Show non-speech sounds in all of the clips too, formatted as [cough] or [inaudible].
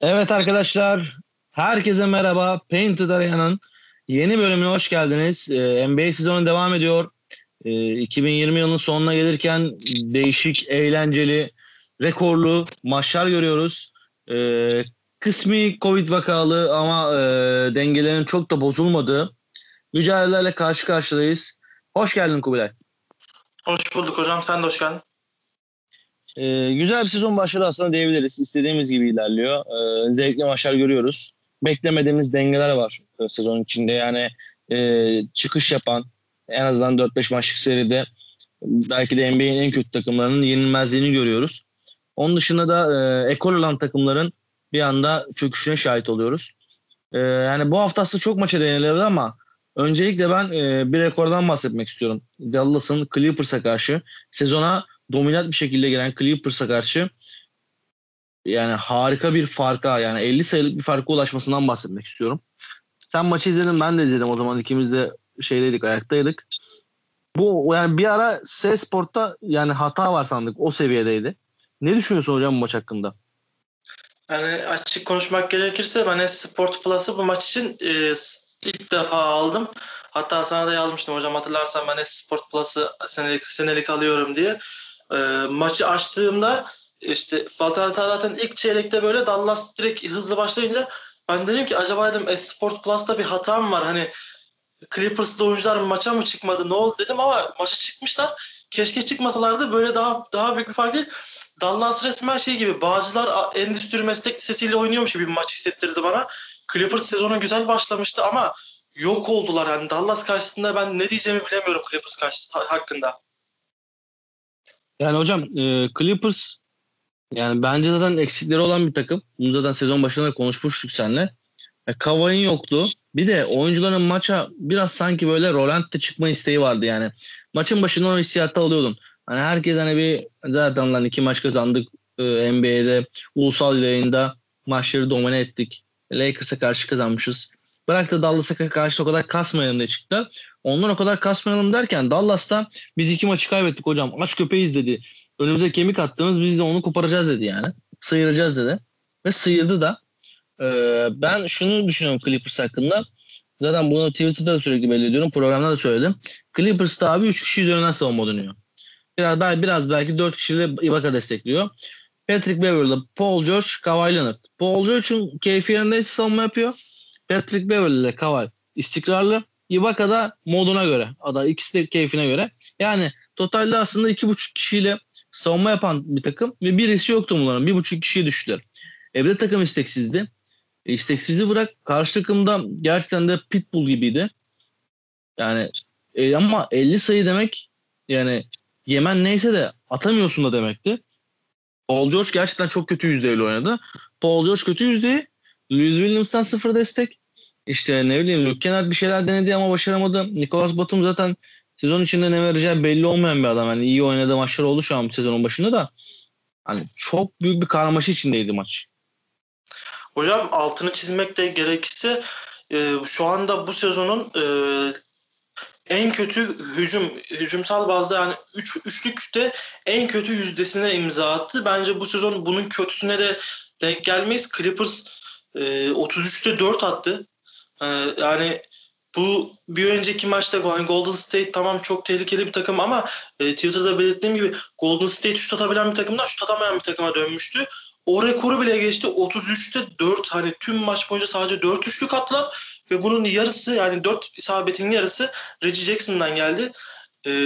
Evet arkadaşlar, herkese merhaba. Painted Arena'nın yeni bölümüne hoş geldiniz. Ee, NBA sezonu devam ediyor. Ee, 2020 yılının sonuna gelirken değişik, eğlenceli, rekorlu maçlar görüyoruz. Ee, kısmi Covid vakalı ama e, dengelerin çok da bozulmadığı mücadelelerle karşı karşıyayız. Hoş geldin Kubilay. Hoş bulduk hocam. Sen de hoş geldin. Ee, güzel bir sezon başladı aslında diyebiliriz. İstediğimiz gibi ilerliyor. Ee, zevkli maçlar görüyoruz. Beklemediğimiz dengeler var e, sezon içinde. Yani e, çıkış yapan en azından 4-5 maçlık seride belki de NBA'nin en kötü takımlarının yenilmezliğini görüyoruz. Onun dışında da e, ekol olan takımların bir anda çöküşüne şahit oluyoruz. E, yani bu hafta aslında çok maça değinilirdi ama öncelikle ben e, bir rekordan bahsetmek istiyorum. Dallas'ın Clippers'a karşı sezona dominant bir şekilde gelen Clippers'a karşı yani harika bir farka yani 50 sayılık bir farka ulaşmasından bahsetmek istiyorum. Sen maçı izledin ben de izledim o zaman ikimiz de şeydeydik ayaktaydık. Bu yani bir ara S Sport'ta yani hata var sandık o seviyedeydi. Ne düşünüyorsun hocam bu maç hakkında? Yani açık konuşmak gerekirse ben Sport Plus'ı bu maç için e, ilk defa aldım. Hatta sana da yazmıştım hocam hatırlarsan ben Sport Plus'ı senelik, senelik alıyorum diye. E, maçı açtığımda işte Valtara zaten ilk çeyrekte böyle Dallas direkt hızlı başlayınca ben dedim ki acaba dedim Sport Plus'ta bir hata mı var? Hani Clippers'lı oyuncular maça mı çıkmadı ne oldu dedim ama maça çıkmışlar. Keşke çıkmasalardı böyle daha daha büyük bir fark değil. Dallas resmen şey gibi Bağcılar Endüstri Meslek Lisesi'yle oynuyormuş gibi bir maç hissettirdi bana. Clippers sezona güzel başlamıştı ama yok oldular. Yani Dallas karşısında ben ne diyeceğimi bilemiyorum Clippers karşısında hakkında. Yani hocam e, Clippers yani bence zaten eksikleri olan bir takım. Bunu zaten sezon başında konuşmuştuk seninle. E, Kavai'nin yoktu. Bir de oyuncuların maça biraz sanki böyle Rolant'te çıkma isteği vardı yani. Maçın başından o hissiyatı alıyordun. Hani herkes hani bir zaten lan iki maç kazandık e, NBA'de ulusal yayında maçları domine ettik. Lakers'a karşı kazanmışız. Bırak da Dallas'a karşı o kadar kasmayalım diye çıktılar. Onlar o kadar kasmayalım derken Dallas'ta biz iki maçı kaybettik hocam. Aç köpeğiz dedi. Önümüze kemik attığımız biz de onu koparacağız dedi yani. Sıyıracağız dedi. Ve sıyırdı da. Ee, ben şunu düşünüyorum Clippers hakkında. Zaten bunu Twitter'da da sürekli belli ediyorum. Programda da söyledim. Clippers'ta abi 3 kişi üzerinden savunma dönüyor. Biraz, biraz belki 4 kişiyle Ibaka destekliyor. Patrick Beverly, Paul George, Kawhi Leonard. Paul George'un keyfi yerindeyse savunma yapıyor. Patrick Beverly ile Kawhi istikrarlı. Ibaka da moduna göre. Ada ikisi de keyfine göre. Yani totalde aslında iki buçuk kişiyle savunma yapan bir takım ve birisi yoktu bunların. Bir buçuk kişiye düştüler. Evde takım isteksizdi. E, isteksizliği bırak karşı takımda gerçekten de pitbull gibiydi. Yani e, ama 50 sayı demek yani yemen neyse de atamıyorsun da demekti. Paul George gerçekten çok kötü yüzdeyle oynadı. Paul George kötü yüzdeyi. Louis Williams'tan sıfır destek. İşte ne bileyim Luke Kennard bir şeyler denedi ama başaramadı. Nicholas Batum zaten sezon içinde ne vereceği belli olmayan bir adam. Yani iyi oynadığı maçlar oldu şu an sezonun başında da. Hani çok büyük bir karmaşa içindeydi maç. Hocam altını çizmek de gerekirse e, şu anda bu sezonun e, en kötü hücum hücumsal bazda yani üç, üçlükte en kötü yüzdesine imza attı. Bence bu sezon bunun kötüsüne de denk gelmeyiz. Clippers e, 33'te 4 attı. E, yani bu bir önceki maçta Golden State tamam çok tehlikeli bir takım ama e, Twitter'da belirttiğim gibi Golden State şut atabilen bir takımdan şut atamayan bir takıma dönmüştü. O rekoru bile geçti. 33'te 4 hani tüm maç boyunca sadece 4 üçlük attılar ve bunun yarısı yani 4 isabetin yarısı Reggie Jackson'dan geldi.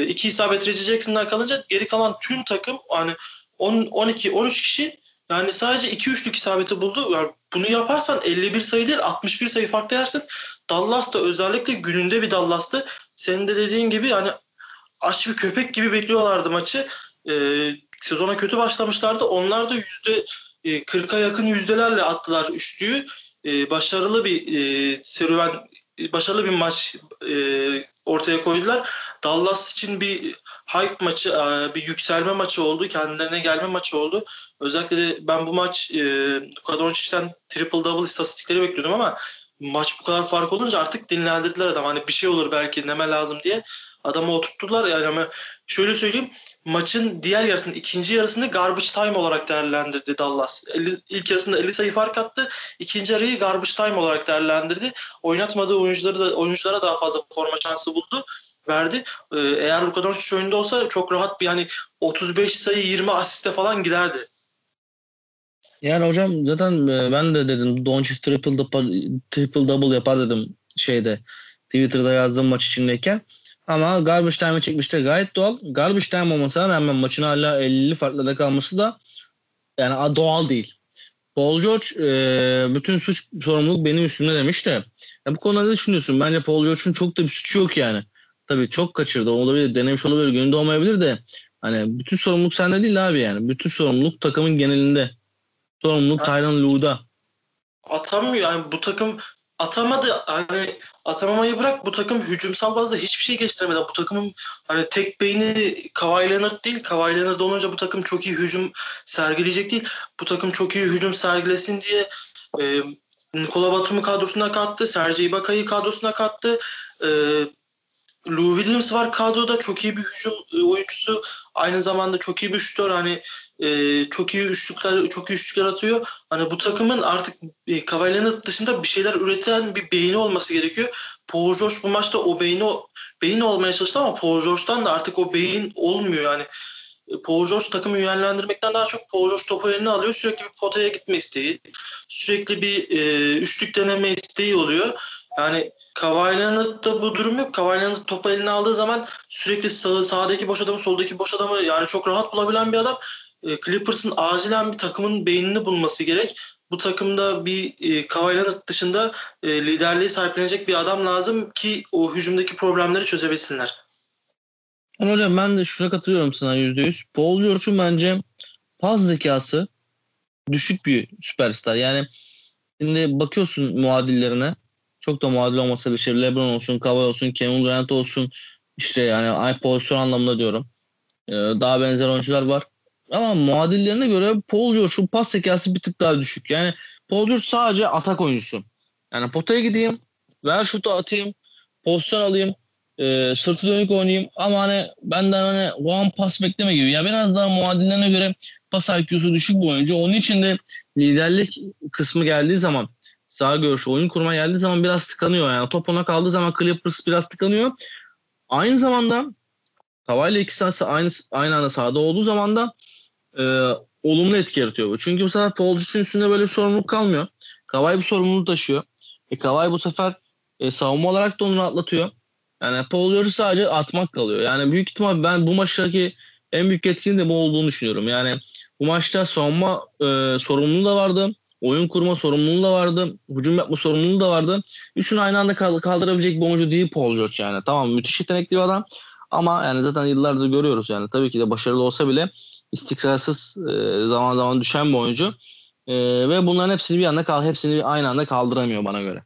2 e, isabet Reggie Jackson'dan kalınca geri kalan tüm takım hani 10 12 13 kişi yani sadece 2 üçlük isabeti buldu. Yani bunu yaparsan 51 sayı değil 61 sayı farklı yersin. Dallas da özellikle gününde bir Dallas'tı. Senin de dediğin gibi hani aç bir köpek gibi bekliyorlardı maçı. Ee, sezona kötü başlamışlardı. Onlar da yüzde 40'a e, yakın yüzdelerle attılar üçlüyü. Ee, başarılı bir e, serüven, başarılı bir maç e, ortaya koydular. Dallas için bir hype maçı, e, bir yükselme maçı oldu. Kendilerine gelme maçı oldu. Özellikle de ben bu maç e, Luka Doncic'ten triple double istatistikleri bekliyordum ama maç bu kadar fark olunca artık dinlendirdiler adam. Hani bir şey olur belki neme lazım diye. Adamı oturttular yani ama şöyle söyleyeyim maçın diğer yarısını ikinci yarısını garbage time olarak değerlendirdi Dallas. 50, ilk yarısında 50 sayı fark attı. İkinci yarıyı garbage time olarak değerlendirdi. Oynatmadığı oyuncuları da oyunculara daha fazla forma şansı buldu verdi. Ee, eğer Luka Doncic oyunda olsa çok rahat bir hani 35 sayı 20 asiste falan giderdi. Yani hocam zaten e, ben de dedim Doncic triple double, triple double yapar dedim şeyde Twitter'da yazdığım maç içindeyken. Ama garbage time'ı çekmişler gayet doğal. Garbage time olmasına rağmen maçın hala 50 farklı kalması da yani doğal değil. Paul George e, bütün suç sorumluluk benim üstümde demiş de ya bu konuda ne düşünüyorsun? Bence Paul George'un çok da bir suçu yok yani. Tabii çok kaçırdı olabilir, denemiş olabilir, gününde olmayabilir de hani bütün sorumluluk sende değil abi yani. Bütün sorumluluk takımın genelinde. Sorumluluk Tyron Lue'da. Atamıyor yani bu takım atamadı hani atamamayı bırak bu takım hücumsal bazda hiçbir şey geçtiremedi. Bu takımın hani tek beyni Kawhi Leonard değil. Kawhi Leonard olunca bu takım çok iyi hücum sergileyecek değil. Bu takım çok iyi hücum sergilesin diye e, Nikola Batum'u kadrosuna kattı. Serge Ibaka'yı kadrosuna kattı. E, Lou Williams var kadroda çok iyi bir hücum e, oyuncusu. Aynı zamanda çok iyi bir şutör. Hani e, çok iyi üçlükler çok iyi üçlükler atıyor. Hani bu takımın artık e, Kawhi dışında bir şeyler üreten bir beyni olması gerekiyor. Paul George bu maçta o beyni beyin olmaya çalıştı ama Paul George'dan da artık o beyin olmuyor yani. E, Paul George takımı yönlendirmekten daha çok Paul George topu eline alıyor. Sürekli bir potaya gitme isteği. Sürekli bir e, üçlük deneme isteği oluyor. Yani Kawhi Leonard'da bu durum yok. Kawhi Leonard topu eline aldığı zaman sürekli sağ, sağdaki boş adamı, soldaki boş adamı yani çok rahat bulabilen bir adam. E, Clippers'ın acilen bir takımın beynini bulması gerek. Bu takımda bir e, Kawhi Leonard dışında e, liderliği sahiplenecek bir adam lazım ki o hücumdaki problemleri çözebilsinler. Yani hocam ben de şuna katılıyorum sana %100. Paul George'un bence pas zekası düşük bir süperstar. Yani şimdi bakıyorsun muadillerine çok da muadil olmasa bir şey. LeBron olsun, Kawhi olsun, Kevin Durant olsun. İşte yani pozisyon anlamında diyorum. Ee, daha benzer oyuncular var. Ama muadillerine göre Paul George'un pas zekası bir tık daha düşük. Yani Paul George sadece atak oyuncusu. Yani potaya gideyim, ver şutu atayım, pozisyon alayım, e, sırtı dönük oynayayım ama hani benden hani one pas bekleme gibi. Ya biraz daha muadillerine göre pas IQ'su düşük bir oyuncu. Onun için de liderlik kısmı geldiği zaman sağ görüş oyun kurma geldiği zaman biraz tıkanıyor. Yani top ona kaldığı zaman Clippers biraz tıkanıyor. Aynı zamanda ile ikisi aynı, aynı anda sahada olduğu zaman da e, olumlu etki yaratıyor bu. Çünkü bu sefer Paul George'un üstünde böyle bir sorumluluk kalmıyor. Kawhi bir sorumluluğu taşıyor. E, Kawhi bu sefer e, savunma olarak da onu atlatıyor. Yani Paul George sadece atmak kalıyor. Yani büyük ihtimal ben bu maçtaki en büyük etkinin de bu olduğunu düşünüyorum. Yani bu maçta savunma e, sorumluluğu da vardı oyun kurma sorumluluğu da vardı. Hücum yapma sorumluluğu da vardı. Üçünü aynı anda kaldırabilecek bir oyuncu değil Paul George yani. Tamam müthiş yetenekli bir adam. Ama yani zaten yıllardır görüyoruz yani. Tabii ki de başarılı olsa bile istikrarsız e, zaman zaman düşen bir oyuncu. E, ve bunların hepsini bir anda kal hepsini aynı anda kaldıramıyor bana göre.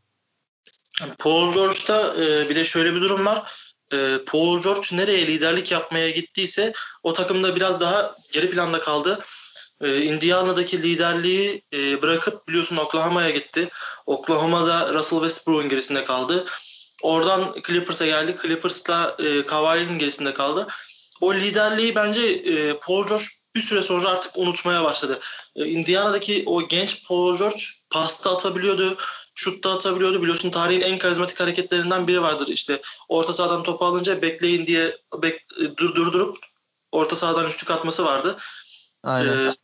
Paul George'da e, bir de şöyle bir durum var. E, Paul George nereye liderlik yapmaya gittiyse o takımda biraz daha geri planda kaldı. E, Indiana'daki liderliği e, bırakıp biliyorsun Oklahoma'ya gitti. Oklahoma'da Russell Westbrook'un gerisinde kaldı. Oradan Clippers'a geldi. Clippers'la e, Kawhi'nin gerisinde kaldı. O liderliği bence e, Paul George bir süre sonra artık unutmaya başladı. E, Indiana'daki o genç Paul George pasta atabiliyordu, şutta atabiliyordu. Biliyorsun tarihin en karizmatik hareketlerinden biri vardır. İşte orta sahadan topu alınca bekleyin diye bek, e, dur, durdurup orta sahadan üçlük atması vardı. Aynen. E,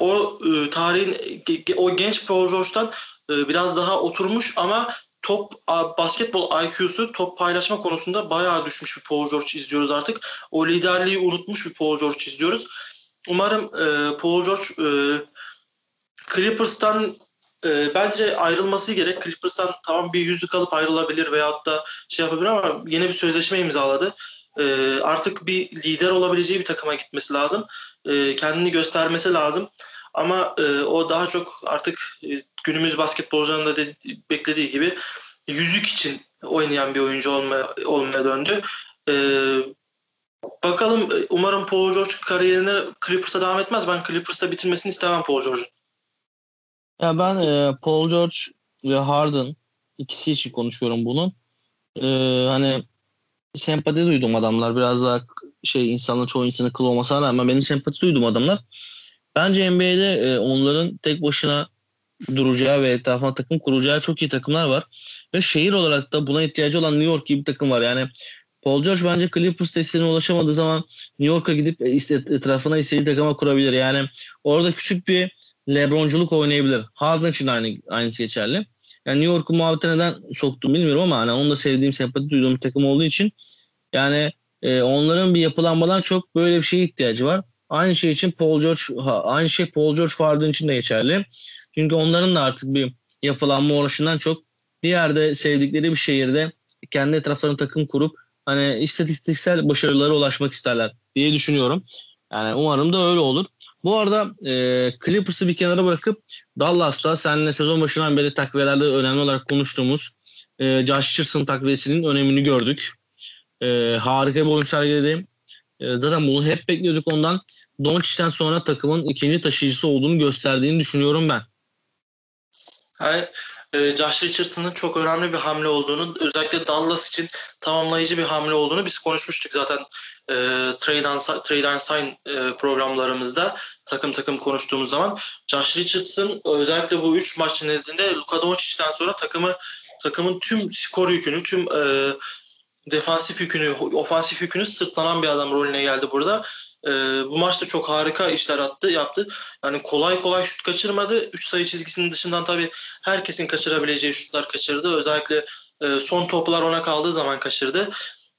o e, tarihin o genç Paul George'dan e, biraz daha oturmuş ama top basketbol IQ'su top paylaşma konusunda bayağı düşmüş bir Paul George izliyoruz artık. O liderliği unutmuş bir Paul George izliyoruz. Umarım e, Paul George e, Clippers'tan e, bence ayrılması gerek. Clippers'tan tamam bir yüzük alıp ayrılabilir veyahut da şey yapabilir ama yeni bir sözleşme imzaladı. E, artık bir lider olabileceği bir takıma gitmesi lazım. E, kendini göstermesi lazım. Ama e, o daha çok artık e, günümüz basketbolcularının da de, beklediği gibi yüzük için oynayan bir oyuncu olmaya, olmaya döndü. E, bakalım umarım Paul George kariyerine Clippers'a devam etmez. Ben Clippers'ta bitirmesini istemem Paul George'un. Ya ben e, Paul George ve Harden ikisi için konuşuyorum bunu. E, hani sempati duydum adamlar. Biraz daha şey insanın çoğu insanın kıl olmasına rağmen benim sempati duydum adamlar. Bence NBA'de e, onların tek başına duracağı ve etrafına takım kuracağı çok iyi takımlar var. Ve şehir olarak da buna ihtiyacı olan New York gibi bir takım var. Yani Paul George bence Clippers testlerine ulaşamadığı zaman New York'a gidip etrafına istediği takıma kurabilir. Yani orada küçük bir Lebronculuk oynayabilir. Harden için aynı, aynısı geçerli. Yani New York'u muhabbete neden soktum bilmiyorum ama hani onu da sevdiğim, sempati duyduğum bir takım olduğu için yani e, onların bir yapılanmadan çok böyle bir şeye ihtiyacı var. Aynı şey için Paul George, aynı şey Paul George Harden için de geçerli. Çünkü onların da artık bir yapılanma uğraşından çok bir yerde sevdikleri bir şehirde kendi etraflarını takım kurup hani istatistiksel başarılara ulaşmak isterler diye düşünüyorum. Yani umarım da öyle olur. Bu arada e, Clippers'ı bir kenara bırakıp Dallas'ta seninle sezon başından beri takviyelerde önemli olarak konuştuğumuz e, Josh Richardson takviyesinin önemini gördük. E, harika bir oyun sergiledi. E, zaten bunu hep bekliyorduk ondan. Doncic'ten sonra takımın ikinci taşıyıcısı olduğunu gösterdiğini düşünüyorum ben. Yani e, Josh Richardson'ın çok önemli bir hamle olduğunu, özellikle Dallas için tamamlayıcı bir hamle olduğunu biz konuşmuştuk zaten e, Trade, and, Trade and Sign e, programlarımızda takım takım konuştuğumuz zaman. Josh Richardson özellikle bu 3 maç nezdinde Luka Doncic'ten sonra takımı takımın tüm skor yükünü, tüm e, defansif yükünü, ofansif yükünü sırtlanan bir adam rolüne geldi burada. E, bu maçta çok harika işler attı, yaptı. Yani kolay kolay şut kaçırmadı. 3 sayı çizgisinin dışından tabii herkesin kaçırabileceği şutlar kaçırdı. Özellikle e, son toplar ona kaldığı zaman kaçırdı.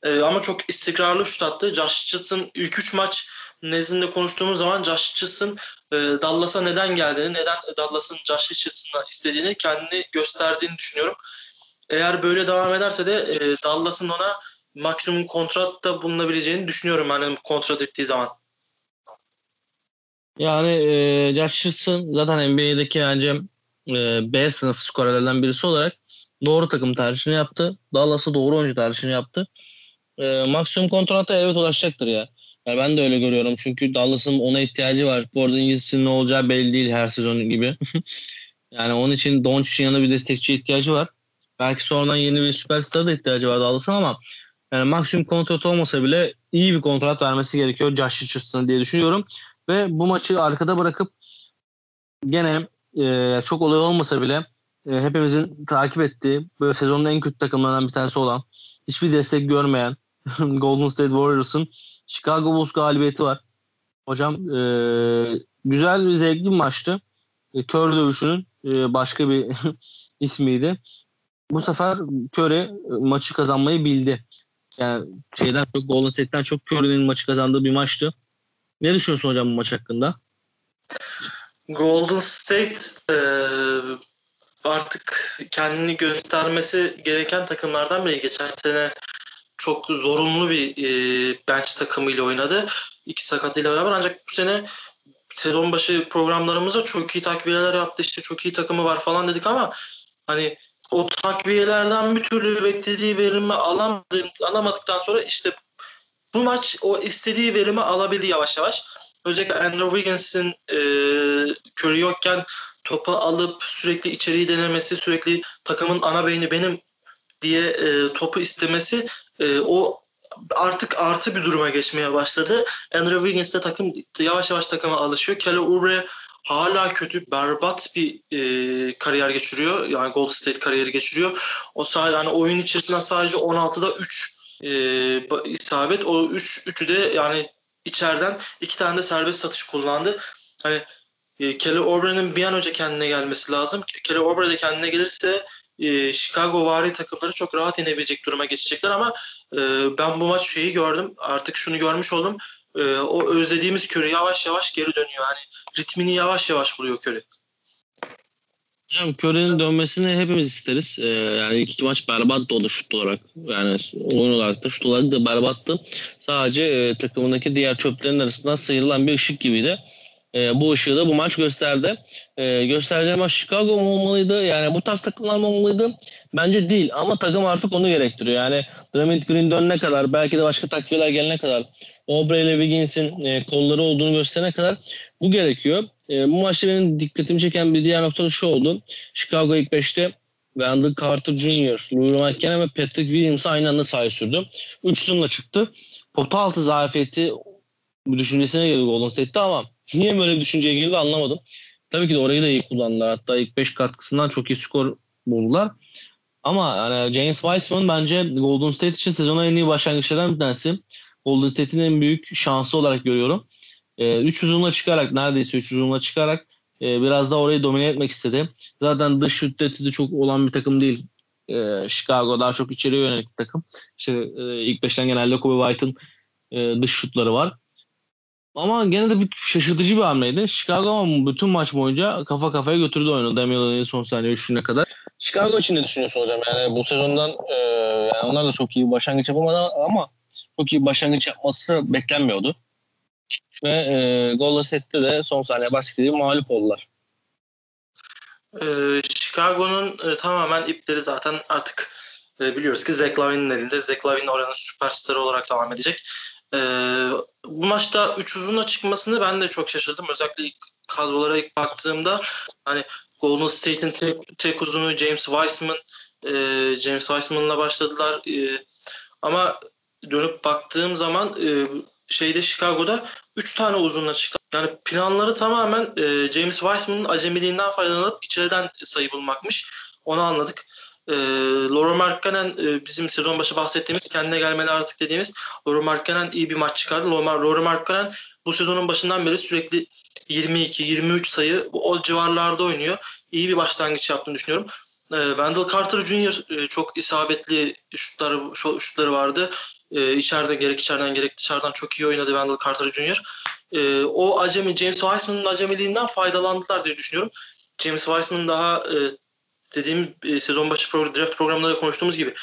E, ama çok istikrarlı şut attı. Josh Richardson ilk 3 maç nezdinde konuştuğumuz zaman Josh Richardson e, Dallas'a neden geldiğini, neden Dallas'ın Josh Richardson'ı istediğini kendini gösterdiğini düşünüyorum. Eğer böyle devam ederse de e, Dallas'ın ona maksimum kontratta bulunabileceğini düşünüyorum yani kontrat ettiği zaman. Yani e, Richardson zaten NBA'deki bence e, B sınıf skorerlerden birisi olarak doğru takım tercihini yaptı. Dallas'a doğru oyuncu tercihini yaptı. E, maksimum kontrata evet ulaşacaktır ya. Yani ben de öyle görüyorum. Çünkü Dallas'ın ona ihtiyacı var. Bu arada ne olacağı belli değil her sezon gibi. [laughs] yani onun için Doncic'in yanında bir destekçi ihtiyacı var. Belki sonradan yeni bir süperstar da ihtiyacı var Dallas'ın ama yani maksimum kontrat olmasa bile iyi bir kontrat vermesi gerekiyor Josh Richardson'a diye düşünüyorum. Ve bu maçı arkada bırakıp gene e, çok olay olmasa bile e, hepimizin takip ettiği böyle sezonun en kötü takımlarından bir tanesi olan hiçbir destek görmeyen [laughs] Golden State Warriors'ın Chicago Bulls galibiyeti var. Hocam e, güzel bir zevkli bir maçtı. E, Kör dövüşünün e, başka bir [laughs] ismiydi. Bu sefer Curry e, maçı kazanmayı bildi. Yani şeyden çok Golden State'den çok Curry'nin maçı kazandığı bir maçtı. Ne düşünüyorsun hocam bu maç hakkında? Golden State e, artık kendini göstermesi gereken takımlardan biri. Geçen sene çok zorunlu bir e, bench takımıyla oynadı. İki sakatıyla beraber ancak bu sene sezon başı programlarımızda çok iyi takviyeler yaptı. İşte çok iyi takımı var falan dedik ama hani o takviyelerden bir türlü beklediği verimi alamadı, alamadıktan sonra işte bu maç o istediği verimi alabildi yavaş yavaş. Özellikle Andrew Wiggins'in e, körü yokken topu alıp sürekli içeriği denemesi, sürekli takımın ana beyni benim diye e, topu istemesi e, o artık artı bir duruma geçmeye başladı. Andrew Wiggins de takım yavaş yavaş takıma alışıyor. Kelly Oubre hala kötü, berbat bir e, kariyer geçiriyor. Yani Golden State kariyeri geçiriyor. O sadece yani oyun içerisinden sadece 16'da 3 e, isabet. O 3 üçü de yani içeriden iki tane de serbest satış kullandı. Hani e, Kelly Oubre'nin bir an önce kendine gelmesi lazım. Kelly Oubre de kendine gelirse e, Chicago vari takımları çok rahat inebilecek duruma geçecekler ama e, ben bu maç şeyi gördüm. Artık şunu görmüş oldum. E, o özlediğimiz Curry yavaş yavaş geri dönüyor. Hani ritmini yavaş yavaş buluyor Curry. Hocam Curry'nin dönmesini hepimiz isteriz. Ee, yani iki maç berbattı o da şut olarak. Yani oyun olarak da şut olarak da berbattı. Sadece e, takımındaki diğer çöplerin arasından sıyrılan bir ışık gibiydi. E, bu ışığı da bu maç gösterdi. E, gösterdiği maç Chicago mu olmalıydı? Yani bu tarz takımlar mı olmalıydı? Bence değil ama takım artık onu gerektiriyor. Yani Draymond Green dönene kadar belki de başka takviyeler gelene kadar Obre ile Wiggins'in e, kolları olduğunu gösterene kadar bu gerekiyor. E, bu maçta benim dikkatimi çeken bir diğer nokta şu oldu. Chicago ilk 5'te Wendell Carter Jr., Louis McKenna ve Patrick Williams'ı aynı anda sahaya sürdü. Üç uzunla çıktı. Pota altı zafiyeti bu düşüncesine geldi Golden State'te ama niye böyle bir düşünceye girdi anlamadım. Tabii ki de orayı da iyi kullandılar. Hatta ilk 5 katkısından çok iyi skor buldular. Ama yani James Wiseman bence Golden State için sezona en iyi başlangıçlardan bir tanesi. Golden State'in en büyük şansı olarak görüyorum. 3 e, üç uzunla çıkarak neredeyse 3 uzunla çıkarak e, biraz da orayı domine etmek istedi. Zaten dış şut de çok olan bir takım değil. E, Chicago daha çok içeriye yönelik bir takım. İşte e, ilk beşten genelde Kobe White'ın e, dış şutları var. Ama gene de bir şaşırtıcı bir hamleydi. Chicago ama bütün maç boyunca kafa kafaya götürdü oyunu Damian son saniye üçüne kadar. Chicago için ne düşünüyorsun hocam? Yani bu sezondan e, yani onlar da çok iyi bir başlangıç yapamadı ama çok iyi bir başlangıç yapması beklenmiyordu. Ve e, Golden State'te de son saniye başladığı mağlup oldular. Ee, Chicago'nun e, tamamen ipleri zaten artık e, biliyoruz ki Zach Lavin'in elinde. Zach Lavin oranın süperstarı olarak devam edecek. E, bu maçta 3 uzunla çıkmasını ben de çok şaşırdım. Özellikle ilk kadrolara ilk baktığımda hani Golden State'in tek, tek uzunu James Wiseman e, James Wiseman'la başladılar. E, ama dönüp baktığım zaman e, şeyde Chicago'da 3 tane uzunla çıktı. Yani planları tamamen e, James Wiseman'ın acemiliğinden faydalanıp içeriden sayı bulmakmış. Onu anladık. E, Laura Markkanen e, bizim sezon başı bahsettiğimiz kendine gelmeli artık dediğimiz Laura Markkanen iyi bir maç çıkardı. Laura Markkanen bu sezonun başından beri sürekli 22-23 sayı o civarlarda oynuyor. İyi bir başlangıç yaptığını düşünüyorum. E, Wendell Carter Jr. E, çok isabetli şutları, şutları vardı. E, içeride gerek içeriden gerek dışarıdan çok iyi oynadı Wendell Carter Jr. E, o acemi James Wiseman'ın acemiliğinden faydalandılar diye düşünüyorum. James Wiseman daha e, dediğim e, sezon başı draft programında da konuştuğumuz gibi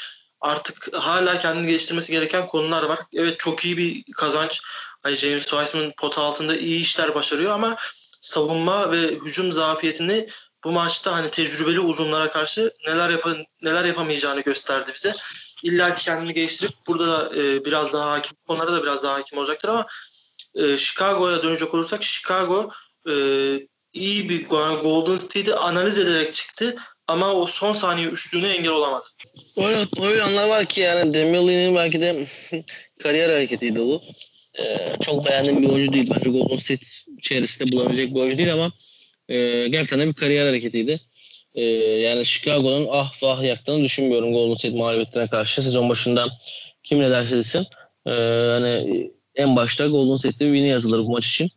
artık hala kendini geliştirmesi gereken konular var. Evet çok iyi bir kazanç. Hani James Wiseman pota altında iyi işler başarıyor ama savunma ve hücum zafiyetini bu maçta hani tecrübeli uzunlara karşı neler yap neler yapamayacağını gösterdi bize. İlla ki kendini geliştirip burada da e, biraz daha hakim konulara da biraz daha hakim olacaktır ama e, Chicago'ya dönecek olursak Chicago e, iyi bir Golden State'i analiz ederek çıktı ama o son saniye üçlüğüne engel olamadı. Öyle, öyle anlar var ki yani Demian belki de [laughs] kariyer hareketiydi bu. Ee, çok beğendiğim bir oyuncu değil. Bence Golden State çevresinde bulabilecek bir oyuncu değil ama e, gerçekten de bir kariyer hareketiydi. E, yani Chicago'nun ah vah yaktığını düşünmüyorum Golden State mağlubiyetine karşı. Sezon başında kim ne derse desin. E, hani en başta Golden State'te bir win'i yazılır bu maç için.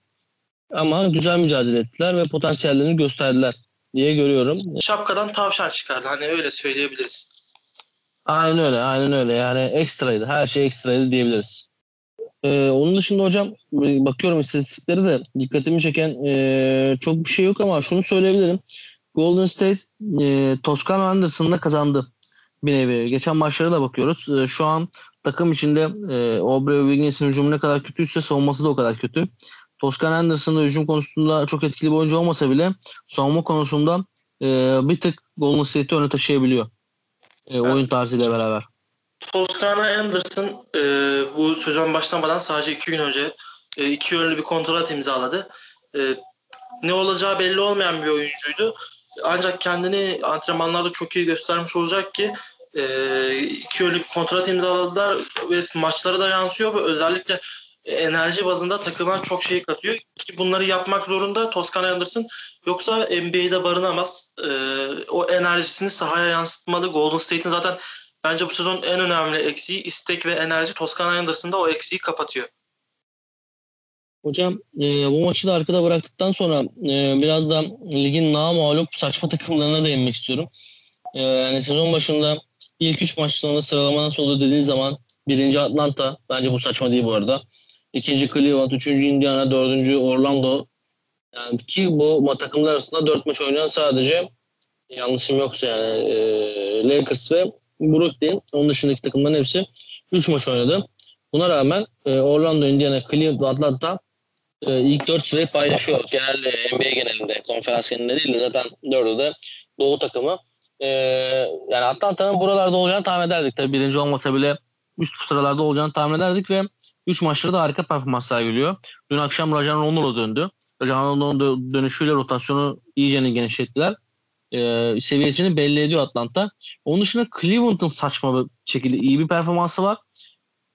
Ama güzel mücadele ettiler ve potansiyellerini gösterdiler diye görüyorum. Şapkadan tavşan çıkardı. Hani öyle söyleyebiliriz. Aynen öyle. Aynen öyle. Yani ekstraydı. Her şey ekstraydı diyebiliriz. Ee, onun dışında hocam bakıyorum istatistikleri de dikkatimi çeken e, çok bir şey yok ama şunu söyleyebilirim. Golden State e, Toscano Anderson'la kazandı bir nevi. Geçen maçlara da bakıyoruz. E, şu an takım içinde e, Obre Wiggins'in hücumu ne kadar kötüyse savunması da o kadar kötü. Toscan Anderson da hücum konusunda çok etkili bir oyuncu olmasa bile savunma konusunda e, bir tık Golden State'i öne taşıyabiliyor. E, oyun tarzıyla beraber. Toscano Anderson e, bu sezon başlamadan sadece iki gün önce e, iki yönlü bir kontrat imzaladı. E, ne olacağı belli olmayan bir oyuncuydu. Ancak kendini antrenmanlarda çok iyi göstermiş olacak ki e, iki yönlü bir kontrat imzaladılar ve maçlara da yansıyor ve özellikle enerji bazında takıma çok şey katıyor ki bunları yapmak zorunda Toscan Anderson yoksa NBA'de barınamaz. E, o enerjisini sahaya yansıtmalı. Golden State'in zaten bence bu sezon en önemli eksiği istek ve enerji Toscan Anderson'da o eksiği kapatıyor. Hocam e, bu maçı da arkada bıraktıktan sonra e, biraz da ligin mağlup saçma takımlarına değinmek istiyorum. E, yani sezon başında ilk üç maçlarında sıralama nasıl oldu dediğiniz zaman birinci Atlanta bence bu saçma değil bu arada. İkinci Cleveland, üçüncü Indiana, dördüncü Orlando. Yani ki bu takımlar arasında dört maç oynayan sadece yanlışım yoksa yani e, Lakers ve Brooklyn. Onun dışındaki takımların hepsi üç maç oynadı. Buna rağmen e, Orlando, Indiana, Cleveland, Atlanta e, ilk dört sırayı paylaşıyor. Genelde NBA genelinde, konferans genelinde değil de zaten dördü de Doğu takımı. E, yani Atlanta'nın buralarda olacağını tahmin ederdik. Tabii birinci olmasa bile üst sıralarda olacağını tahmin ederdik ve 3 maçta da harika performans sergiliyor. Dün akşam Rajan Ronaldo döndü. Rajan Ronaldo'nun dönüşüyle rotasyonu iyice genişlettiler. e, seviyesini belli ediyor Atlanta. Onun dışında Cleveland'ın saçma bir şekilde iyi bir performansı var.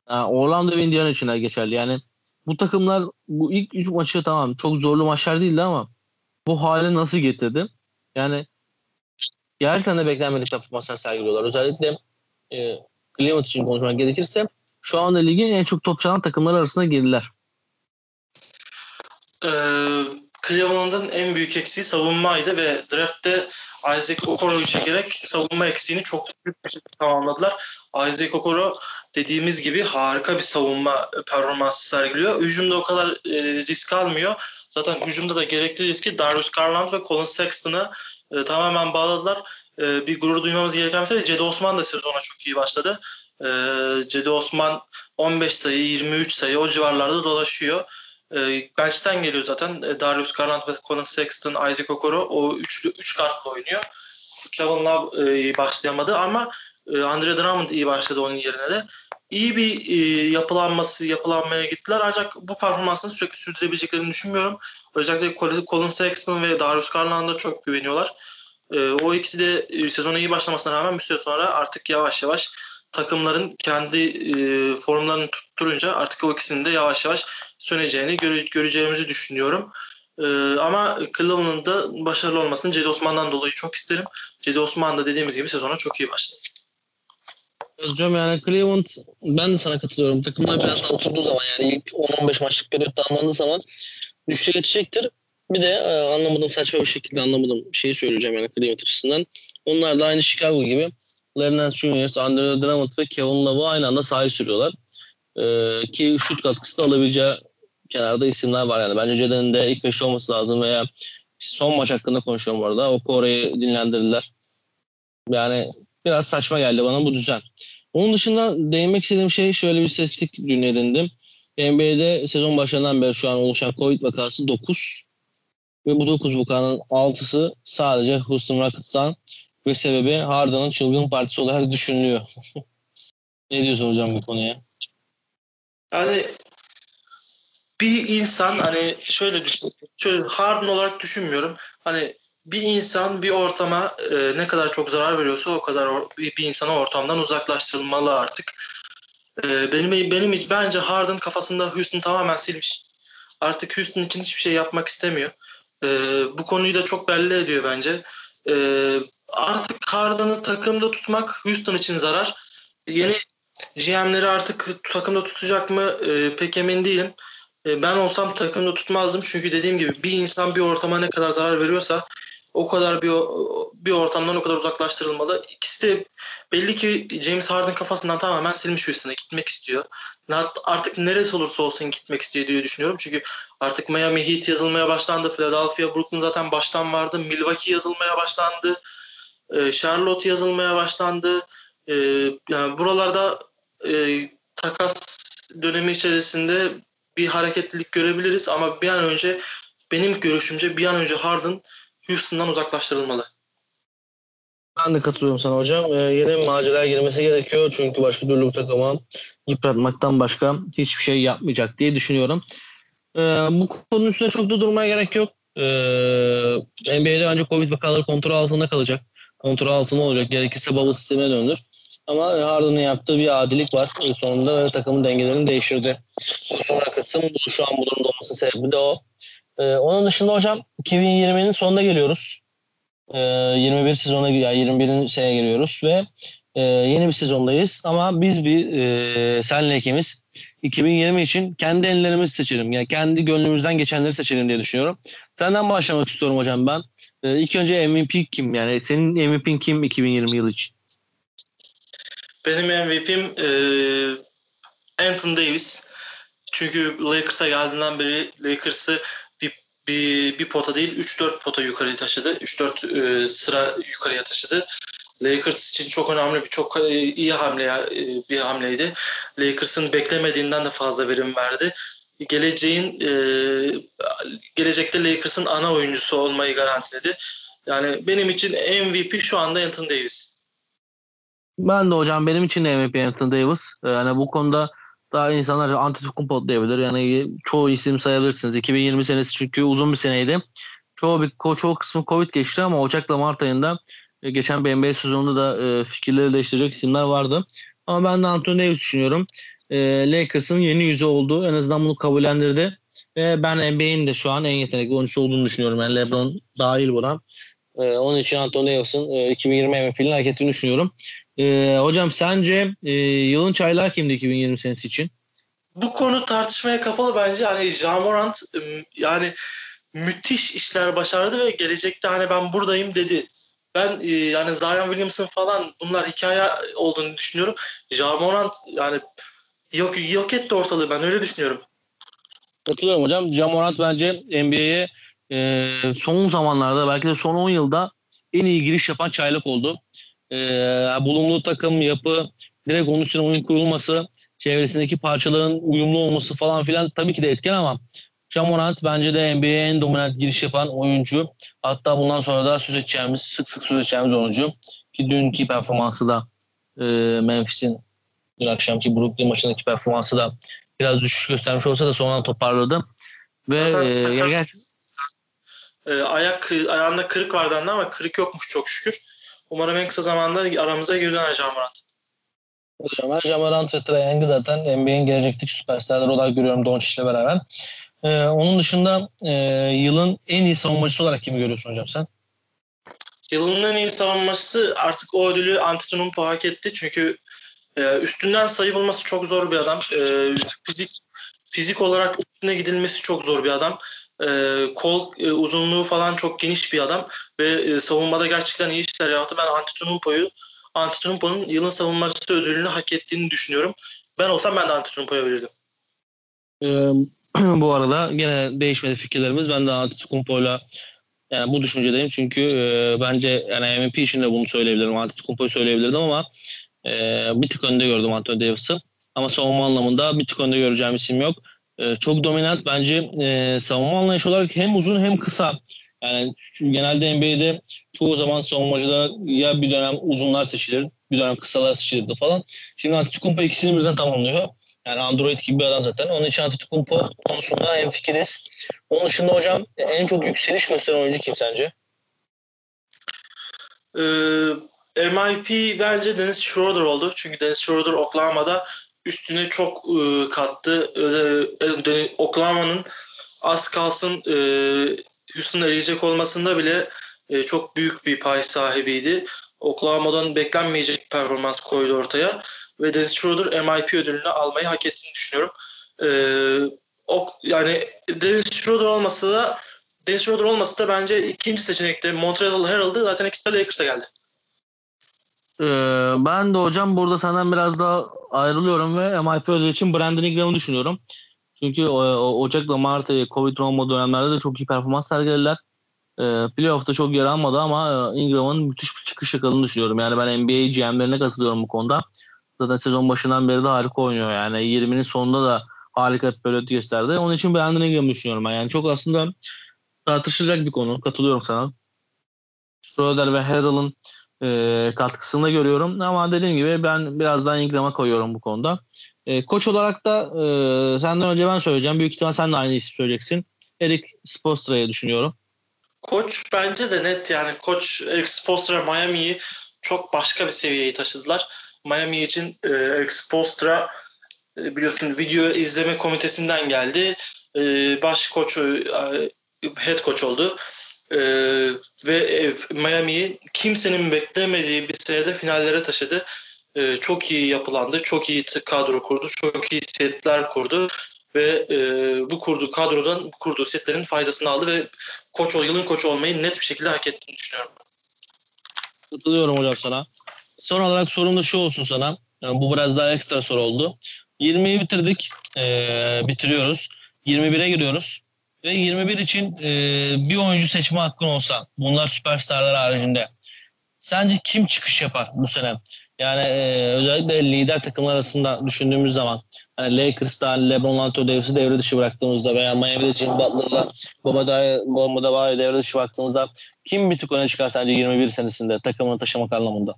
Yani Orlando ve Indiana için de geçerli. Yani bu takımlar bu ilk üç maçı tamam çok zorlu maçlar değildi ama bu hale nasıl getirdi? Yani gerçekten de beklenmedik performanslar sergiliyorlar. Özellikle e, Cleveland için konuşmak gerekirse şu anda ligin en çok top çalan takımlar arasında girdiler. Ee, Cleveland'ın en büyük eksiği savunmaydı ve draft'te Isaac Okoro'yu çekerek savunma eksiğini çok büyük bir şekilde tamamladılar. Isaac Okoro dediğimiz gibi harika bir savunma performansı sergiliyor. Hücumda o kadar e, risk almıyor. Zaten hücumda da gerekli riski Darius Garland ve Colin Sexton'a e, tamamen bağladılar. E, bir gurur duymamız gereken mesele Cedi Osman da sezona çok iyi başladı. E, Cedi Osman 15 sayı, 23 sayı o civarlarda dolaşıyor. E, bench'ten geliyor zaten. E, Darius Garland ve Colin Sexton, Isaac Okoro o üçlü üç kartla oynuyor. Kevin Love e, başlayamadı ama e, Andre Drummond iyi başladı onun yerine de. İyi bir e, yapılanması, yapılanmaya gittiler ancak bu performansını sürekli sürdürebileceklerini düşünmüyorum. Özellikle Colin Sexton ve Darius Garland'a çok güveniyorlar. E, o ikisi de e, sezona iyi başlamasına rağmen bir süre sonra artık yavaş yavaş takımların kendi e, formlarını tutturunca artık o ikisinin de yavaş yavaş söneceğini göre, göreceğimizi düşünüyorum. E, ama Cleveland'da başarılı olmasını Cedi Osman'dan dolayı çok isterim. Cedi Osman da dediğimiz gibi sezona çok iyi başladı. Hocam yani Cleveland ben de sana katılıyorum. Takımlar biraz daha oturduğu zaman yani ilk 10-15 maçlık periyot tamamlandığı zaman düşüşe geçecektir. Bir de e, anlamadığım saçma bir şekilde anlamadığım şeyi söyleyeceğim yani Cleveland açısından. Onlar da aynı Chicago gibi Lennart Juniors, Andre Drummond ve Kevin Love'ı aynı anda sahip sürüyorlar. Ee, ki şut katkısı da alabileceği kenarda isimler var yani. Bence Ceden'in de ilk beşte olması lazım veya son maç hakkında konuşuyorum bu arada. O Kore'yi dinlendirdiler. Yani biraz saçma geldi bana bu düzen. Onun dışında değinmek istediğim şey şöyle bir istatistik dün edindim. NBA'de sezon başından beri şu an oluşan Covid vakası 9. Ve bu 9 vakanın 6'sı sadece Houston Rockets'tan ve sebebi Harden'ın çılgın partisi olarak düşünülüyor. [laughs] ne diyorsun hocam bu konuya? Yani bir insan hani şöyle düşün, şöyle Harden olarak düşünmüyorum. Hani bir insan bir ortama e, ne kadar çok zarar veriyorsa o kadar or, bir, insana ortamdan uzaklaştırılmalı artık. E, benim benim bence Harden kafasında Houston tamamen silmiş. Artık Houston için hiçbir şey yapmak istemiyor. E, bu konuyu da çok belli ediyor bence. E, artık Harden'ı takımda tutmak Houston için zarar. Yeni GM'leri artık takımda tutacak mı e, pek emin değilim. E, ben olsam takımda tutmazdım çünkü dediğim gibi bir insan bir ortama ne kadar zarar veriyorsa o kadar bir bir ortamdan o kadar uzaklaştırılmalı. İkisi de belli ki James Harden kafasından tamamen silmiş Houston'a gitmek istiyor. Artık neresi olursa olsun gitmek istiyor diye düşünüyorum. Çünkü artık Miami Heat yazılmaya başlandı. Philadelphia, Brooklyn zaten baştan vardı. Milwaukee yazılmaya başlandı. E, Charlotte yazılmaya başlandı. E, yani buralarda e, takas dönemi içerisinde bir hareketlilik görebiliriz ama bir an önce benim görüşümce bir an önce Harden Houston'dan uzaklaştırılmalı. Ben de katılıyorum sana hocam. Ee, yeni maceraya girmesi gerekiyor. Çünkü başka türlü bu takımı yıpratmaktan başka hiçbir şey yapmayacak diye düşünüyorum. Ee, bu konunun üstünde çok da durmaya gerek yok. Ee, NBA'de bence Covid vakaları kontrol altında kalacak. Kontrol altında olacak. Gerekirse bubble sistemine döndür. Ama Harden'ın yaptığı bir adilik var. Sonunda takımın dengelerini değiştirdi. Sonra kısım bu, şu an bu durumda olması sebebi de o. Ee, onun dışında hocam 2020'nin sonuna geliyoruz. Ee, 21 sezona yani 21. seneye geliyoruz ve e, yeni bir sezondayız. Ama biz bir e, senle ikimiz 2020 için kendi ellerimizi seçelim. Yani kendi gönlümüzden geçenleri seçelim diye düşünüyorum. Senden başlamak istiyorum hocam ben. Ee, ilk önce MVP kim? Yani senin MVP'in kim 2020 yılı için? Benim MVP'm e, Anthony Davis. Çünkü Lakers'a geldiğinden beri Lakers'ı bir, bir, bir pota değil 3-4 pota yukarıya taşıdı. 3-4 e, sıra yukarıya taşıdı. Lakers için çok önemli bir çok e, iyi hamle e, bir hamleydi. Lakers'ın beklemediğinden de fazla verim verdi. Geleceğin e, gelecekte Lakers'ın ana oyuncusu olmayı garantiledi. Yani benim için MVP şu anda Anthony Davis. Ben de hocam benim için de MVP Anthony Davis. Yani bu konuda daha insanlar Antetokounmpo diyebilir. Yani çoğu isim sayabilirsiniz. 2020 senesi çünkü uzun bir seneydi. çoğu bir çoğu kısmı Covid geçti ama Ocak'la Mart ayında e, geçen NBA sezonunda da e, fikirleri değiştirecek isimler vardı. Ama ben de Anthony Davis düşünüyorum. E, Lakers'ın yeni yüzü olduğu en azından bunu kabullendirdi. Ve ben NBA'in de şu an en yetenekli oyuncusu olduğunu düşünüyorum. Yani LeBron dahil buna. E, onun için Anthony Davis'in e, 2020 MVP'nin hak ettiğini düşünüyorum. E, hocam sence e, yılın çaylağı kimdi 2020 senesi için? Bu konu tartışmaya kapalı bence. Hani Jamorant yani müthiş işler başardı ve gelecekte hani ben buradayım dedi. Ben e, yani Zion Williamson falan bunlar hikaye olduğunu düşünüyorum. Jamorant yani yok yok etti ortalığı ben öyle düşünüyorum. Katılıyorum hocam. Jamorant bence NBA'ye e, son zamanlarda belki de son 10 yılda en iyi giriş yapan çaylak oldu. E, bulunduğu takım, yapı, direkt onun için oyun kurulması, çevresindeki parçaların uyumlu olması falan filan tabii ki de etken ama Jamorant bence de NBA'ye en dominant giriş yapan oyuncu. Hatta bundan sonra da söz edeceğimiz, sık sık söz edeceğimiz oyuncu. Ki dünkü performansı da e, Memphis'in dün akşamki Brooklyn maçındaki performansı da biraz düşüş göstermiş olsa da sonradan toparladı. Ve e, ger- e, ayak ayağında kırık vardı ama kırık yokmuş çok şükür. Umarım en kısa zamanda aramıza geri döner Jamorant. Hocam ben Jamorant ve Trae Young'ı zaten NBA'in gelecekteki süperstarlar olarak görüyorum Doncic'le beraber. Ee, onun dışında e, yılın en iyi savunmacısı olarak kimi görüyorsun hocam sen? Yılın en iyi savunmacısı artık o ödülü Antetokounmpo hak etti. Çünkü e, üstünden sayı bulması çok zor bir adam. E, fizik fizik olarak üstüne gidilmesi çok zor bir adam. E, kol e, uzunluğu falan çok geniş bir adam ve e, savunmada gerçekten iyi işler yaptı. Ben Antetokounmpo'yu Antetokounmpo'nun yılın savunmacısı ödülünü hak ettiğini düşünüyorum. Ben olsam ben de Antetokounmpo'ya verirdim. Ee, [clears throat] bu arada gene değişmedi fikirlerimiz. Ben de Antetokounmpo'yla yani bu düşüncedeyim çünkü e, bence yani MVP için de bunu söyleyebilirim. Antetokounmpo'yu söyleyebilirdim ama e, bir tık önde gördüm Anthony Davis'ı. Ama savunma anlamında bir tık önde göreceğim isim yok. E, çok dominant bence e, savunma anlayışı olarak hem uzun hem kısa. Yani genelde NBA'de çoğu zaman savunmacıda ya bir dönem uzunlar seçilir, bir dönem kısalar seçilirdi falan. Şimdi Antetokounmpo ikisini birden tamamlıyor. Yani Android gibi bir adam zaten. Onun için Antetokounmpo konusunda en fikiriz. Onun dışında hocam en çok yükseliş gösteren oyuncu kim sence? Ee, MIP bence Dennis Schroeder oldu. Çünkü Dennis Schroeder Oklahoma'da üstüne çok e, kattı. E, Oklahoma'nın az kalsın e, Houston'a eleyecek olmasında bile e, çok büyük bir pay sahibiydi. Oklahoma'dan beklenmeyecek performans koydu ortaya ve Dennis Schroeder MIP ödülünü almayı hak ettiğini düşünüyorum. Ee, o, yani Dennis Schroeder olmasa da Dennis Schroeder olmasa da bence ikinci seçenekte Montrezl Harrell'dı. Zaten ikisi de Lakers'a geldi. Ee, ben de hocam burada senden biraz daha ayrılıyorum ve MIP ödülü için Brandon Ingram'ı düşünüyorum. Çünkü o, o, Ocak'la Mart ayı Covid olma dönemlerde de çok iyi performans sergilediler. E, playoff'ta çok yer almadı ama Ingram'ın müthiş bir çıkış yakaladığını düşünüyorum. Yani ben NBA GM'lerine katılıyorum bu konuda. Zaten sezon başından beri de harika oynuyor. Yani 20'nin sonunda da harika bir periyot gösterdi. Onun için Brandon Ingram'ı düşünüyorum ben. Yani çok aslında tartışılacak bir konu. Katılıyorum sana. Schroeder ve Harrell'ın e, katkısını görüyorum. Ama dediğim gibi ben biraz daha Ingram'a koyuyorum bu konuda. E, koç olarak da e, senden önce ben söyleyeceğim. Büyük ihtimal sen de aynı isim söyleyeceksin. Eric Spoelstra'yı düşünüyorum. Koç bence de net yani koç Eric Spoelstra Miami'yi çok başka bir seviyeye taşıdılar. Miami için e, Eric Spoelstra e, biliyorsun video izleme komitesinden geldi. E, baş koçu e, head coach oldu. E, ve e, Miami'yi kimsenin beklemediği bir senede finallere taşıdı. E, çok iyi yapılandı. Çok iyi kadro kurdu. Çok iyi setler kurdu. Ve e, bu kurduğu kadrodan bu kurduğu setlerin faydasını aldı ve koç yılın koçu olmayı net bir şekilde hak ettiğini düşünüyorum. Katılıyorum hocam sana. Son olarak sorum da şu olsun sana. Yani bu biraz daha ekstra soru oldu. 20'yi bitirdik. Ee, bitiriyoruz. 21'e giriyoruz. Ve 21 için e, bir oyuncu seçme hakkın olsa bunlar süperstarlar haricinde sence kim çıkış yapar bu sene? Yani e, özellikle lider takımlar arasında düşündüğümüz zaman hani Lakers'ta LeBron Anthony Davis'i devre dışı bıraktığımızda veya Miami'de Jimmy Butler'la Boba Dava'yı devre dışı bıraktığımızda kim bir tık öne çıkar sence 21 senesinde takımını taşımak anlamında?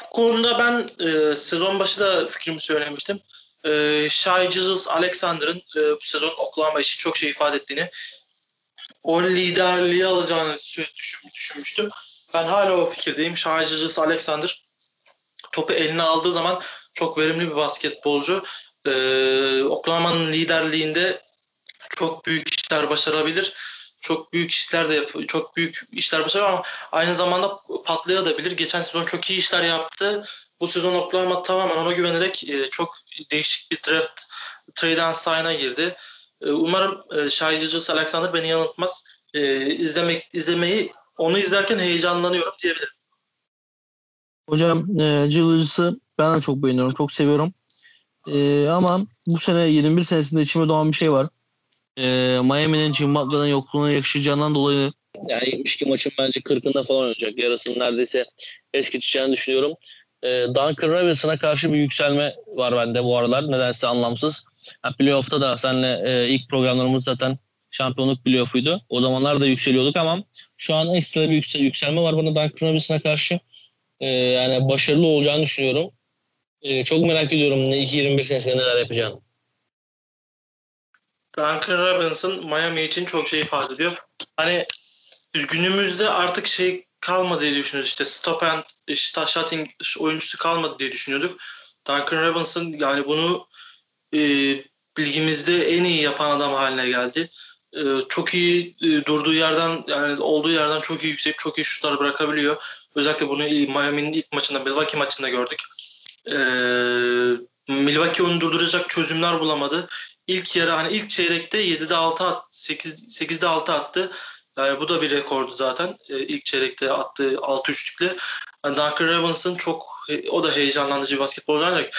Bu konuda ben e, sezon başı da fikrimi söylemiştim. E, Shai Jesus Alexander'ın e, bu sezon Oklahoma için çok şey ifade ettiğini o liderliği alacağını düşünmüştüm. Ben hala o fikirdeyim. Shai Jesus Alexander topu eline aldığı zaman çok verimli bir basketbolcu. Ee, Oklahoma'nın liderliğinde çok büyük işler başarabilir. Çok büyük işler de yap çok büyük işler başarır ama aynı zamanda patlayabilir. Geçen sezon çok iyi işler yaptı. Bu sezon Oklahoma tamamen ona güvenerek e, çok değişik bir draft trade Einstein'a girdi. E, umarım e, Shai Alexander beni yanıltmaz. E, izlemek izlemeyi onu izlerken heyecanlanıyorum diyebilirim. Hocam e, Cılız'ı ben de çok beğeniyorum. Çok seviyorum. E, ama bu sene 21 senesinde içime doğan bir şey var. E, Miami'nin Jim Butler'ın yokluğuna yakışacağından dolayı yani 72 maçın bence 40'ında falan oynayacak. Yarısını neredeyse eskiteceğini düşünüyorum. E, Duncan Robinson'a karşı bir yükselme var bende bu aralar. Nedense anlamsız. Yani playoff'ta da seninle e, ilk programlarımız zaten şampiyonluk playoff'uydu. O zamanlar da yükseliyorduk ama şu an ekstra bir yüksel, yükselme var bana Duncan Robinson'a karşı. E, yani başarılı olacağını düşünüyorum. E, çok merak ediyorum 2021 senesinde neler yapacağını. Duncan Robinson Miami için çok şey ifade ediyor. Hani günümüzde artık şey kalmadı diye düşünüyoruz. İşte stop and işte shooting oyuncusu kalmadı diye düşünüyorduk. Duncan Robinson yani bunu e, ligimizde en iyi yapan adam haline geldi. E, çok iyi e, durduğu yerden yani olduğu yerden çok iyi yüksek, çok iyi şutlar bırakabiliyor. Özellikle bunu Miami'nin ilk maçında, Milwaukee maçında gördük. E, Milwaukee onu durduracak çözümler bulamadı. İlk yarı hani ilk çeyrekte 7'de 6 at, 8 8'de 6 attı. Yani bu da bir rekordu zaten. E, ilk çeyrekte attığı 6 üçlükle. Yani Duncan Robinson çok o da heyecanlandırıcı bir basketbolcu ancak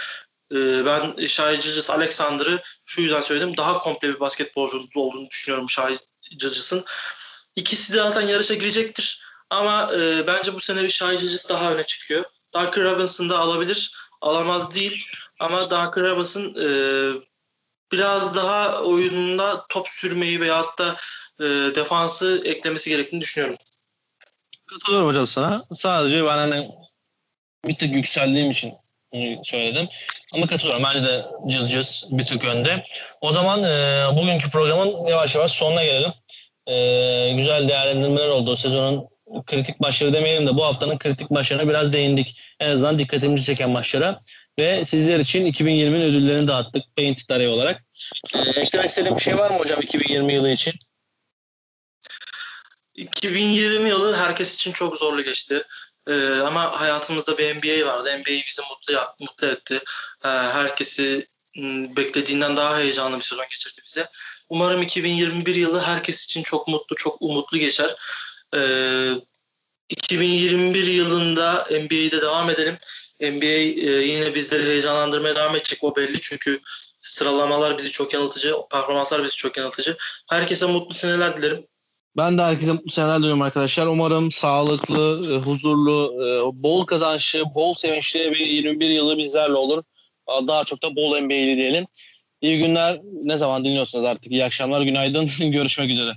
e, ben Shai Gilgis Alexander'ı şu yüzden söyledim. Daha komple bir basketbolcu olduğunu düşünüyorum Shai Gilgis'in. İkisi de zaten yarışa girecektir. Ama e, bence bu sene bir Shai Gilgis daha öne çıkıyor. Duncan Robinson da alabilir. Alamaz değil. Ama Duncan Robinson e, biraz daha oyununda top sürmeyi veyahut da e, defansı eklemesi gerektiğini düşünüyorum. Katılıyorum hocam sana. Sadece ben hani bir tık yükseldiğim için söyledim. Ama katılıyorum. Bence de Cılcız bir tık önde. O zaman e, bugünkü programın yavaş yavaş sonuna gelelim. E, güzel değerlendirmeler oldu. Sezonun kritik maçları demeyelim de bu haftanın kritik maçlarına biraz değindik. En azından dikkatimizi çeken maçlara. Ve sizler için 2020'nin ödüllerini dağıttık Painted Array olarak. E, eklemek istediğim bir şey var mı hocam 2020 yılı için? 2020 yılı herkes için çok zorlu geçti. Ee, ama hayatımızda bir NBA vardı. NBA bizi mutlu mutlu etti. Ee, herkesi beklediğinden daha heyecanlı bir sezon geçirdi bize. Umarım 2021 yılı herkes için çok mutlu, çok umutlu geçer. Ee, 2021 yılında NBA'de devam edelim. NBA e, yine bizleri heyecanlandırmaya devam edecek o belli çünkü sıralamalar bizi çok yanıltıcı, performanslar bizi çok yanıltıcı. Herkese mutlu seneler dilerim. Ben de herkese mutlu seneler diliyorum arkadaşlar. Umarım sağlıklı, e, huzurlu, e, bol kazançlı, bol sevinçli bir 21 yılı bizlerle olur. Daha çok da bol NBA'li diyelim. İyi günler. Ne zaman dinliyorsanız artık. İyi akşamlar, günaydın. [laughs] Görüşmek üzere.